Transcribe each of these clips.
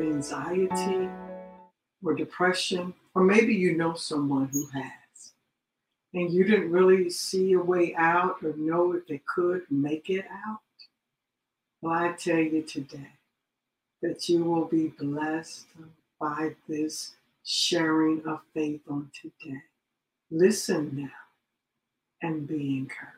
anxiety or depression? Or maybe you know someone who has, and you didn't really see a way out or know if they could make it out? Well, I tell you today that you will be blessed by this sharing of faith on today. Listen now and be encouraged.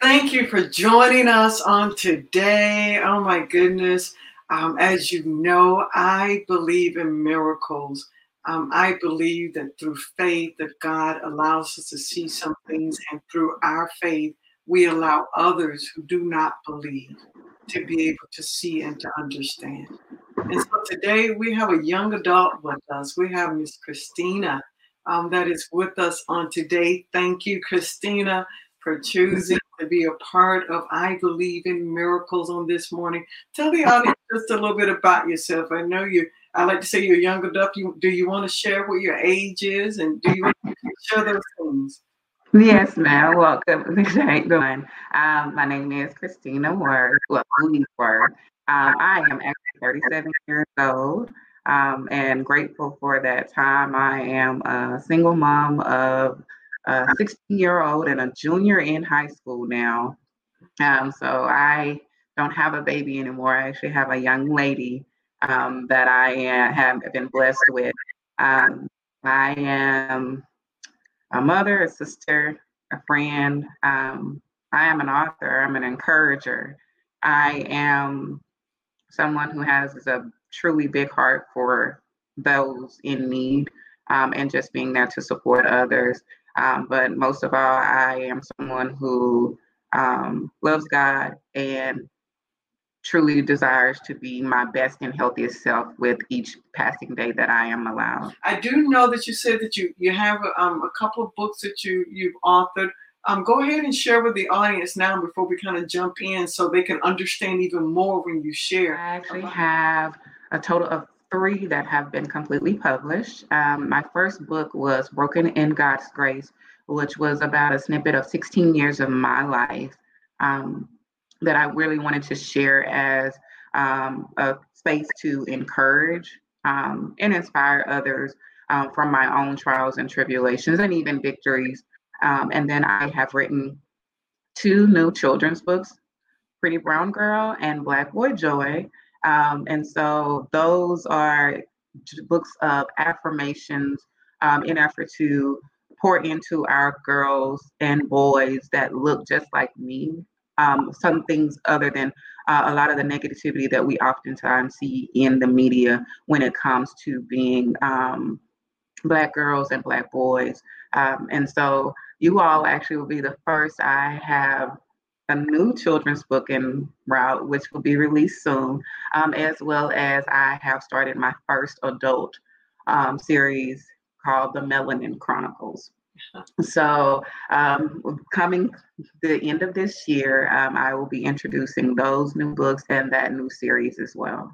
Thank you for joining us on today. Oh my goodness. Um, as you know, I believe in miracles. Um, I believe that through faith that God allows us to see some things, and through our faith, we allow others who do not believe to be able to see and to understand. And so today we have a young adult with us. We have Miss Christina um, that is with us on today. Thank you, Christina, for choosing to be a part of I Believe in Miracles on this morning. Tell the audience just a little bit about yourself. I know you. I like to say you're a young adult. You, do you want to share what your age is, and do you want to share those things? Yes, ma'am. Welcome. How you doing? Um, my name is Christina Word. Well, Word. Um, I am actually 37 years old um, and grateful for that time. I am a single mom of a 16 year old and a junior in high school now. Um, so I don't have a baby anymore. I actually have a young lady um, that I have been blessed with. Um, I am a mother, a sister, a friend. Um, I am an author, I'm an encourager. I am someone who has a truly big heart for those in need um, and just being there to support others. Um, but most of all, I am someone who um, loves God and truly desires to be my best and healthiest self with each passing day that I am allowed. I do know that you said that you you have um, a couple of books that you you've authored. Um, go ahead and share with the audience now before we kind of jump in so they can understand even more when you share. I actually have a total of three that have been completely published. Um, my first book was Broken in God's Grace, which was about a snippet of 16 years of my life. Um, that I really wanted to share as um, a space to encourage um, and inspire others um, from my own trials and tribulations and even victories. Um, and then I have written two new children's books Pretty Brown Girl and Black Boy Joy. Um, and so those are books of affirmations um, in effort to pour into our girls and boys that look just like me um, some things other than uh, a lot of the negativity that we oftentimes see in the media when it comes to being um, Black girls and Black boys. Um, and so you all actually will be the first. I have a new children's book in route, which will be released soon, um, as well as I have started my first adult um, series called The Melanin Chronicles. So, um, coming the end of this year, um, I will be introducing those new books and that new series as well.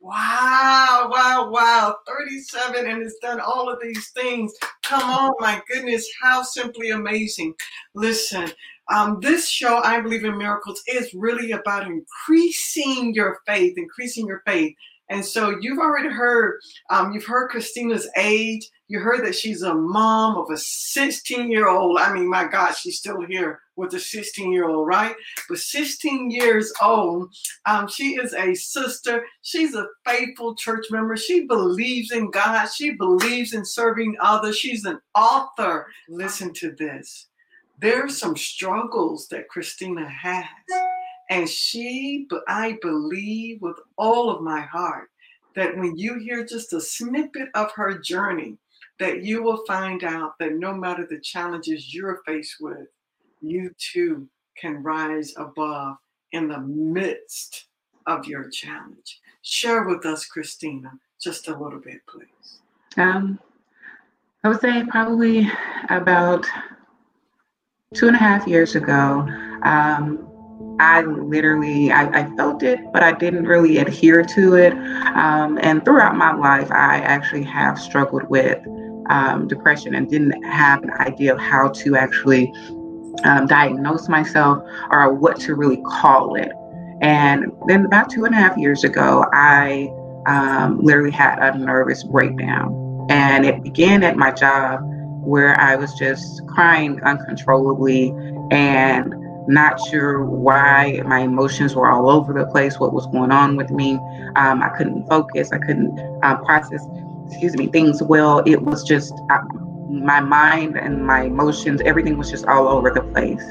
Wow, wow, wow. 37 and it's done all of these things. Come on, my goodness, how simply amazing. Listen, um, this show, I Believe in Miracles, is really about increasing your faith, increasing your faith. And so you've already heard, um, you've heard Christina's age. You heard that she's a mom of a 16 year old. I mean, my God, she's still here with a 16 year old, right? But 16 years old, um, she is a sister. She's a faithful church member. She believes in God. She believes in serving others. She's an author. Listen to this. There's some struggles that Christina has and she, but I believe with all of my heart that when you hear just a snippet of her journey, that you will find out that no matter the challenges you're faced with, you too can rise above in the midst of your challenge. Share with us, Christina, just a little bit, please. Um, I would say probably about two and a half years ago, um, I literally I, I, felt it, but I didn't really adhere to it. Um, and throughout my life, I actually have struggled with um, depression and didn't have an idea of how to actually um, diagnose myself or what to really call it. And then about two and a half years ago, I um, literally had a nervous breakdown. And it began at my job where I was just crying uncontrollably and not sure why my emotions were all over the place, what was going on with me. Um, I couldn't focus, I couldn't uh, process, excuse me, things well. It was just uh, my mind and my emotions, everything was just all over the place.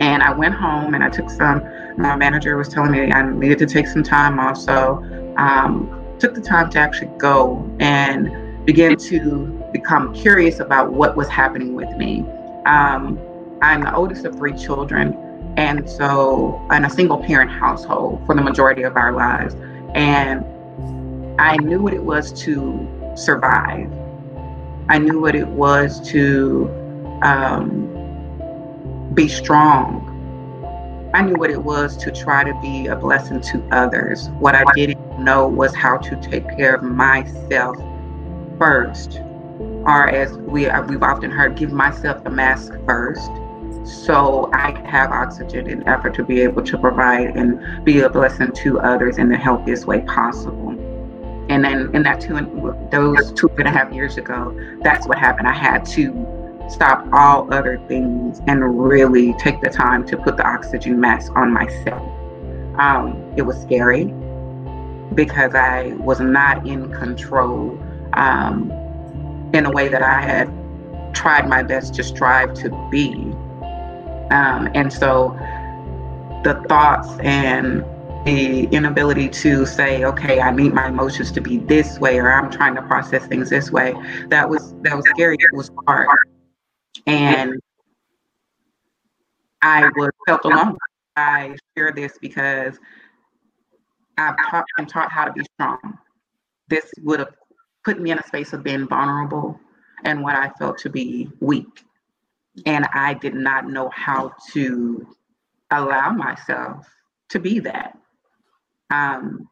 And I went home and I took some, my manager was telling me I needed to take some time off. So um, took the time to actually go and begin to become curious about what was happening with me. Um, I'm the oldest of three children, and so in a single parent household for the majority of our lives. And I knew what it was to survive. I knew what it was to um, be strong. I knew what it was to try to be a blessing to others. What I didn't know was how to take care of myself first, or as we uh, we've often heard, give myself the mask first, so I have oxygen in effort to be able to provide and be a blessing to others in the healthiest way possible. And then in that two those two and a half years ago, that's what happened. I had to stop all other things and really take the time to put the oxygen mask on myself. Um, it was scary because I was not in control um, in a way that I had tried my best to strive to be. Um, and so the thoughts and the inability to say, okay, I need my emotions to be this way, or I'm trying to process things this way, that was that was scary. It was hard, and I was felt alone. I share this because I've taught, been taught how to be strong. This would have put me in a space of being vulnerable and what I felt to be weak. And I did not know how to allow myself to be that. Um,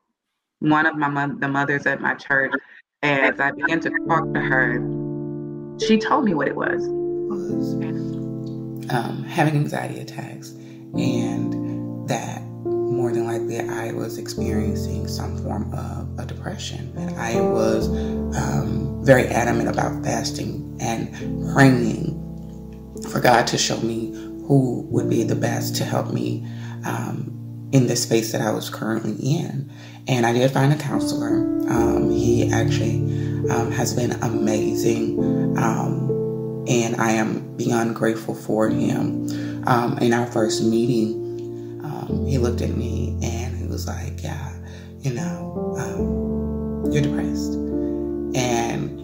one of my mo- the mothers at my church, as I began to talk to her, she told me what it was. Um, having anxiety attacks, and that more than likely I was experiencing some form of a depression. And I was um, very adamant about fasting and praying for God to show me who would be the best to help me um, in the space that I was currently in. And I did find a counselor. Um, he actually um, has been amazing. Um, and I am beyond grateful for him. Um, in our first meeting, um, he looked at me and he was like, Yeah, you know, um, you're depressed. And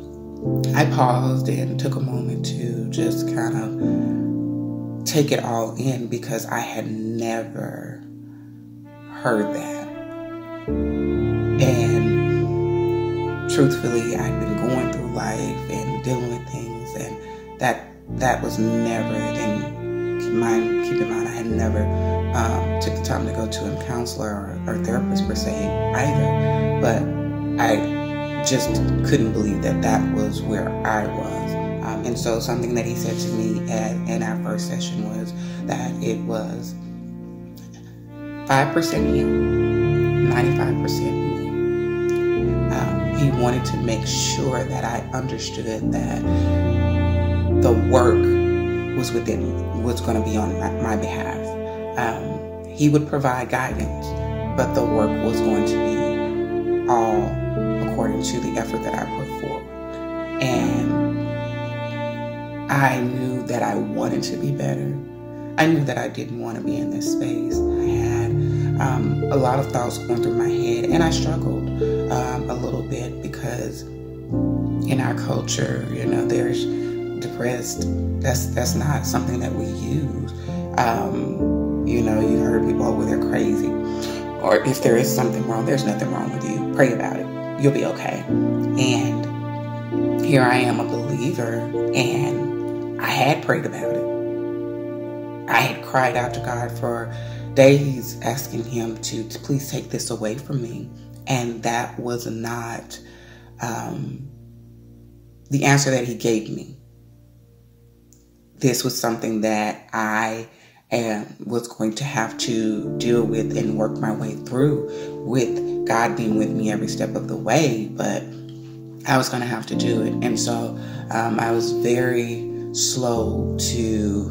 I paused and took a moment to just kind of take it all in because I had never heard that. And truthfully, I'd been going through life and dealing with things, and that that was never. And keep mind, keep in mind, I had never um, took the time to go to a counselor or, or therapist per se either. But I just couldn't believe that that was where I was. Um, and so something that he said to me at, in our first session was that it was 5% him, 95% me. Um, he wanted to make sure that I understood that the work was within was going to be on my, my behalf um, he would provide guidance, but the work was going to be all according to the effort that I put forth. And I knew that I wanted to be better. I knew that I didn't want to be in this space. I had um, a lot of thoughts going through my head, and I struggled um, a little bit because in our culture, you know, there's depressed. That's that's not something that we use. Um, you know, you heard people, oh, well, they're crazy. Or if there is something wrong, there's nothing wrong with you. Pray about it. You'll be okay. And here I am, a believer, and I had prayed about it. I had cried out to God for days, asking Him to, to please take this away from me. And that was not um, the answer that He gave me. this was something that I and was going to have to deal with and work my way through with God being with me every step of the way. But I was going to have to do it. And so um, I was very slow to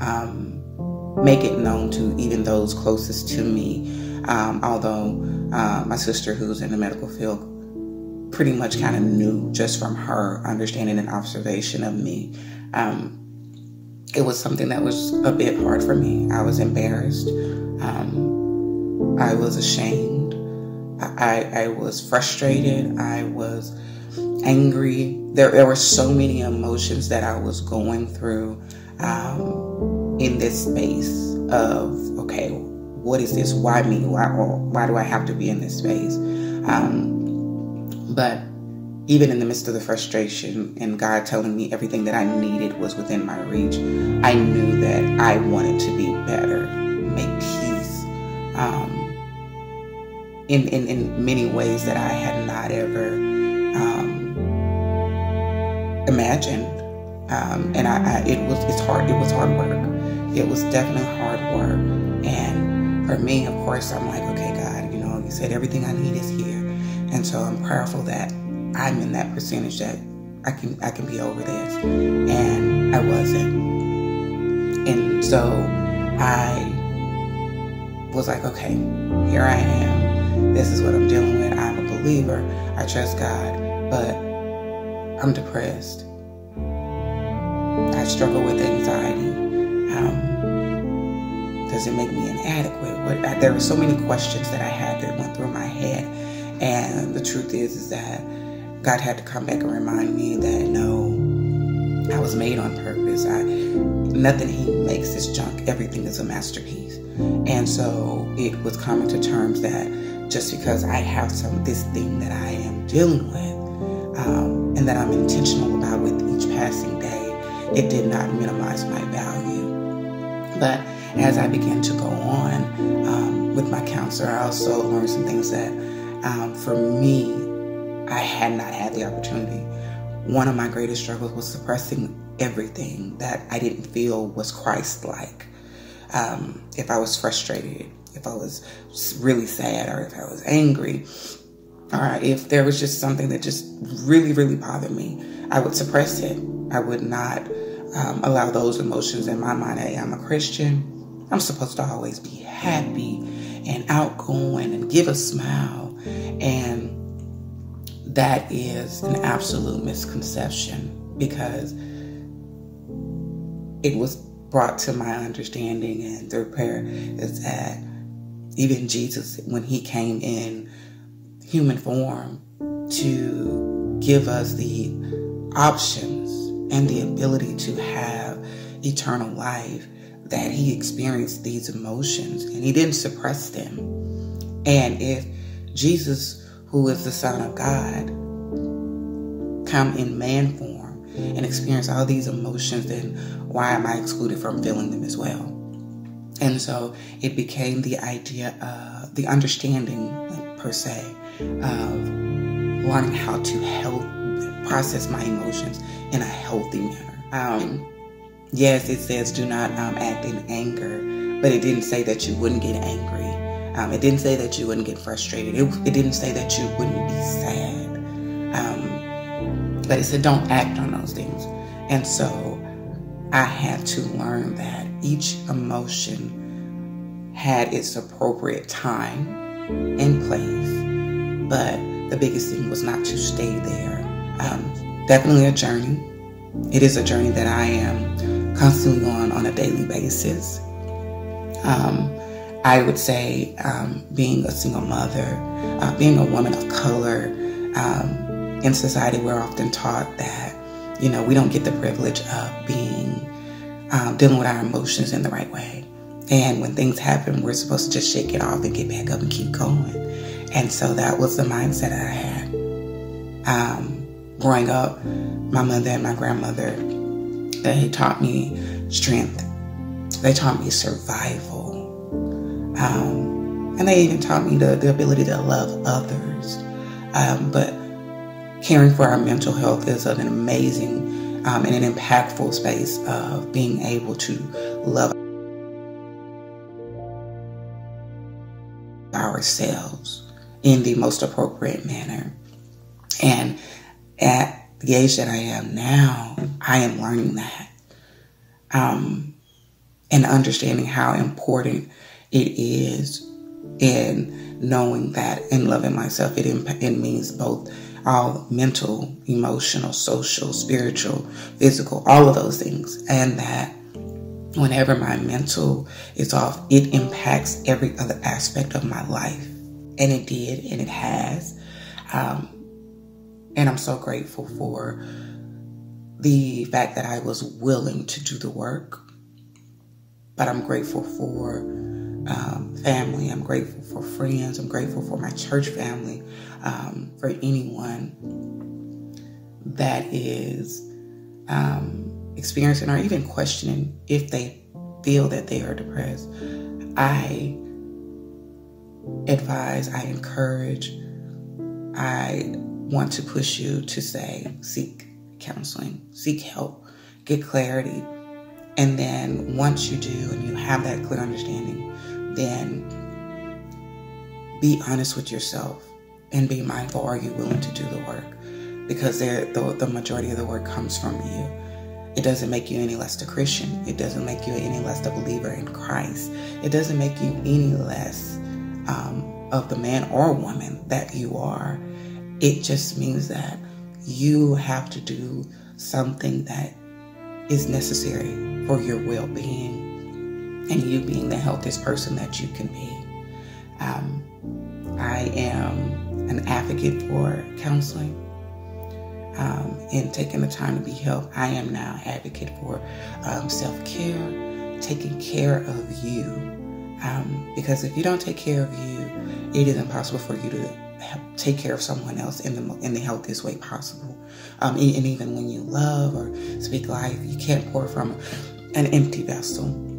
um, make it known to even those closest to me. Um, although uh, my sister, who's in the medical field, pretty much kind of knew just from her understanding and observation of me. Um, it was something that was a bit hard for me. I was embarrassed. Um, I was ashamed. I, I was frustrated. I was angry. There, there were so many emotions that I was going through um, in this space of, okay, what is this? Why me? Why, why do I have to be in this space? Um, but even in the midst of the frustration and God telling me everything that I needed was within my reach, I knew that I wanted to be better, make peace um, in, in, in many ways that I had not ever um, imagined. Um, and I, I, it was it's hard it was hard work. It was definitely hard work. And for me, of course, I'm like, okay, God, you know, you said everything I need is here. And so I'm prayerful that I'm in that percentage that I can I can be over this, and I wasn't. And so I was like, okay, here I am. This is what I'm dealing with. I'm a believer. I trust God, but I'm depressed. I struggle with anxiety. Um, does it make me inadequate? What, I, there were so many questions that I had that went through my head, and the truth is, is that God had to come back and remind me that no, I was made on purpose. I nothing He makes is junk. Everything is a masterpiece. And so it was coming to terms that just because I have some this thing that I am dealing with, um, and that I'm intentional about with each passing day, it did not minimize my value. But as I began to go on um, with my counselor, I also learned some things that, um, for me, I had not had the opportunity. One of my greatest struggles was suppressing everything that I didn't feel was Christ like. Um, if I was frustrated, if I was really sad, or if I was angry, or if there was just something that just really, really bothered me, I would suppress it. I would not um, allow those emotions in my mind. Hey, I'm a Christian. I'm supposed to always be happy and outgoing and give a smile. And that is an absolute misconception because it was brought to my understanding and through prayer is that even Jesus, when he came in human form to give us the options and the ability to have eternal life, that he experienced these emotions and he didn't suppress them. And if Jesus who is the Son of God, come in man form and experience all these emotions, then why am I excluded from feeling them as well? And so it became the idea of the understanding, per se, of learning how to help process my emotions in a healthy manner. Um, yes, it says do not um, act in anger, but it didn't say that you wouldn't get angry. Um, it didn't say that you wouldn't get frustrated. It, it didn't say that you wouldn't be sad. Um, but it said don't act on those things. And so I had to learn that each emotion had its appropriate time and place. But the biggest thing was not to stay there. Um, definitely a journey. It is a journey that I am constantly on on a daily basis. Um, I would say um, being a single mother, uh, being a woman of color, um, in society, we're often taught that, you know, we don't get the privilege of being, um, dealing with our emotions in the right way. And when things happen, we're supposed to just shake it off and get back up and keep going. And so that was the mindset I had. Um, growing up, my mother and my grandmother, they taught me strength. They taught me survival. Um, and they even taught me the, the ability to love others. Um, but caring for our mental health is an amazing um, in an impactful space of being able to love ourselves in the most appropriate manner. And at the age that I am now, I am learning that. Um, and understanding how important it is in knowing that and loving myself, it, imp- it means both all mental, emotional, social, spiritual, physical, all of those things. And that whenever my mental is off, it impacts every other aspect of my life. And it did, and it has. Um, and I'm so grateful for the fact that I was willing to do the work. But I'm grateful for um, family. I'm grateful for friends. I'm grateful for my church family. Um, for anyone that is um, experiencing or even questioning if they feel that they are depressed, I advise, I encourage, I want to push you to say, seek counseling, seek help, get clarity. And then once you do and you have that clear understanding, then be honest with yourself and be mindful are you willing to do the work? Because the, the majority of the work comes from you. It doesn't make you any less a Christian. It doesn't make you any less a believer in Christ. It doesn't make you any less um, of the man or woman that you are. It just means that you have to do something that is necessary for your well being and you being the healthiest person that you can be. Um, I am an advocate for counseling um, and taking the time to be helped. I am now advocate for um, self care, taking care of you. Um, because if you don't take care of you, it is impossible for you to take care of someone else in the in the healthiest way possible. Um, and even when you love or speak life, you can't pour from an empty vessel.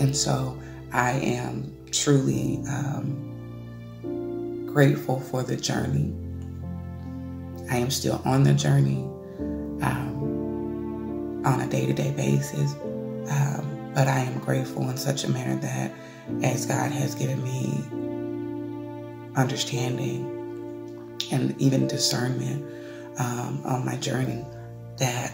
And so I am truly um, grateful for the journey. I am still on the journey um, on a day to day basis. Um, but I am grateful in such a manner that as God has given me understanding and even discernment um, on my journey that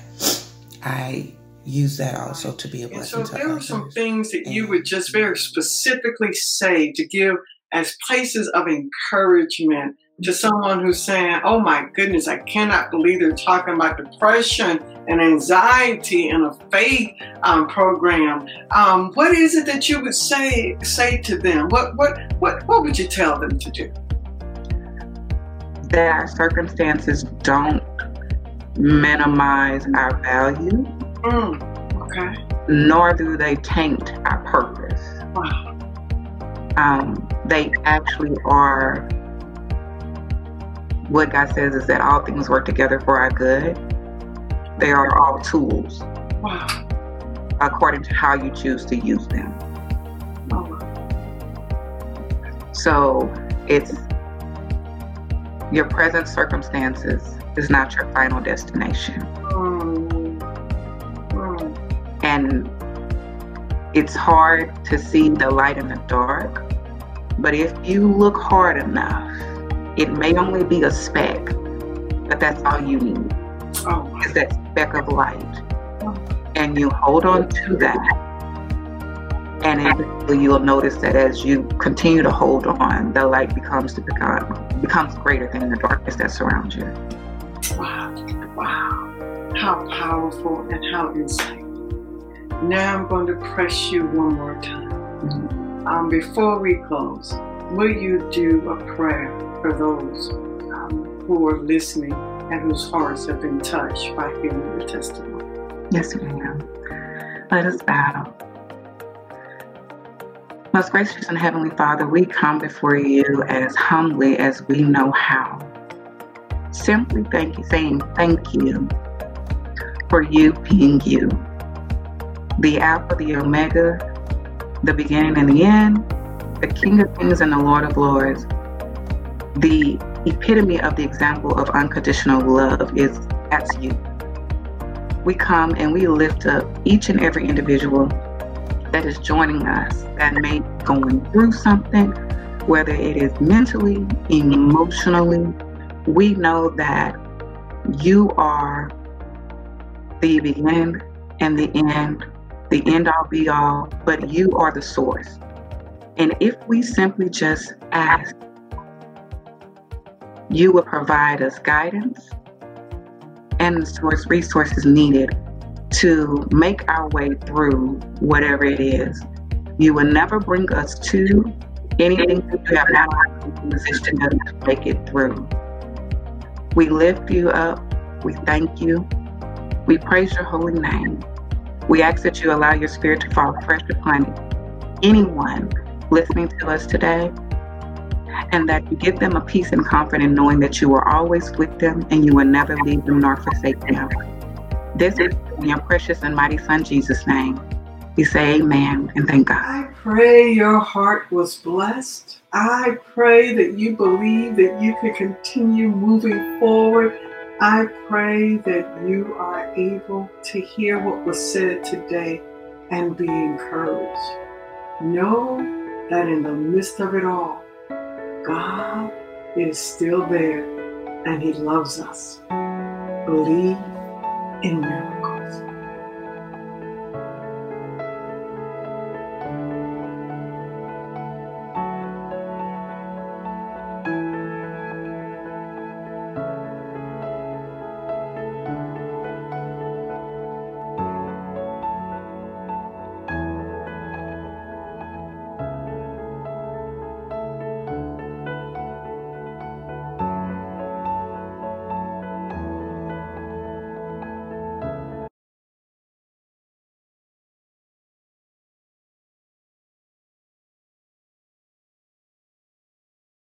I use that also to be a blessing. And so, there are some things that and, you would just very specifically say to give as places of encouragement to someone who's saying, Oh my goodness, I cannot believe they're talking about depression and anxiety in a faith um, program. Um, what is it that you would say say to them? What what what what would you tell them to do? That our circumstances don't minimize our value. Mm, okay. Nor do they taint our purpose. Wow. Um, they actually are what God says is that all things work together for our good. They are all tools. Wow. According to how you choose to use them. Wow. So it's your present circumstances is not your final destination. And it's hard to see the light in the dark. But if you look hard enough, it may only be a speck, but that's all you need. Oh. Is that speck of light. And you hold on to that. And eventually you'll notice that as you continue to hold on, the light becomes to become becomes greater than the darkness that surrounds you. Wow. Wow. How powerful and how insightful. Now I'm going to press you one more time. Mm-hmm. Um, before we close, will you do a prayer for those um, who are listening and whose hearts have been touched by hearing your testimony. Yes, ma'am. Let us bow. Most gracious and heavenly Father, we come before you as humbly as we know how. Simply thank you, saying thank you for you being you. The Alpha, the Omega, the beginning and the end, the King of Kings and the Lord of Lords, the epitome of the example of unconditional love is that's you. we come and we lift up each and every individual that is joining us that may be going through something, whether it is mentally, emotionally. We know that you are the beginning and the end, the end all be all, but you are the source. And if we simply just ask, you will provide us guidance and the source resources needed to make our way through whatever it is. You will never bring us to anything that you have not positioned us to make it through. We lift you up. We thank you. We praise your holy name. We ask that you allow your spirit to fall fresh upon anyone listening to us today and that you give them a peace and comfort in knowing that you are always with them and you will never leave them nor forsake them. This is in your precious and mighty Son, Jesus' name. We say amen and thank God. I pray your heart was blessed. I pray that you believe that you can continue moving forward. I pray that you are able to hear what was said today and be encouraged. Know that in the midst of it all, God is still there and He loves us. Believe in miracles.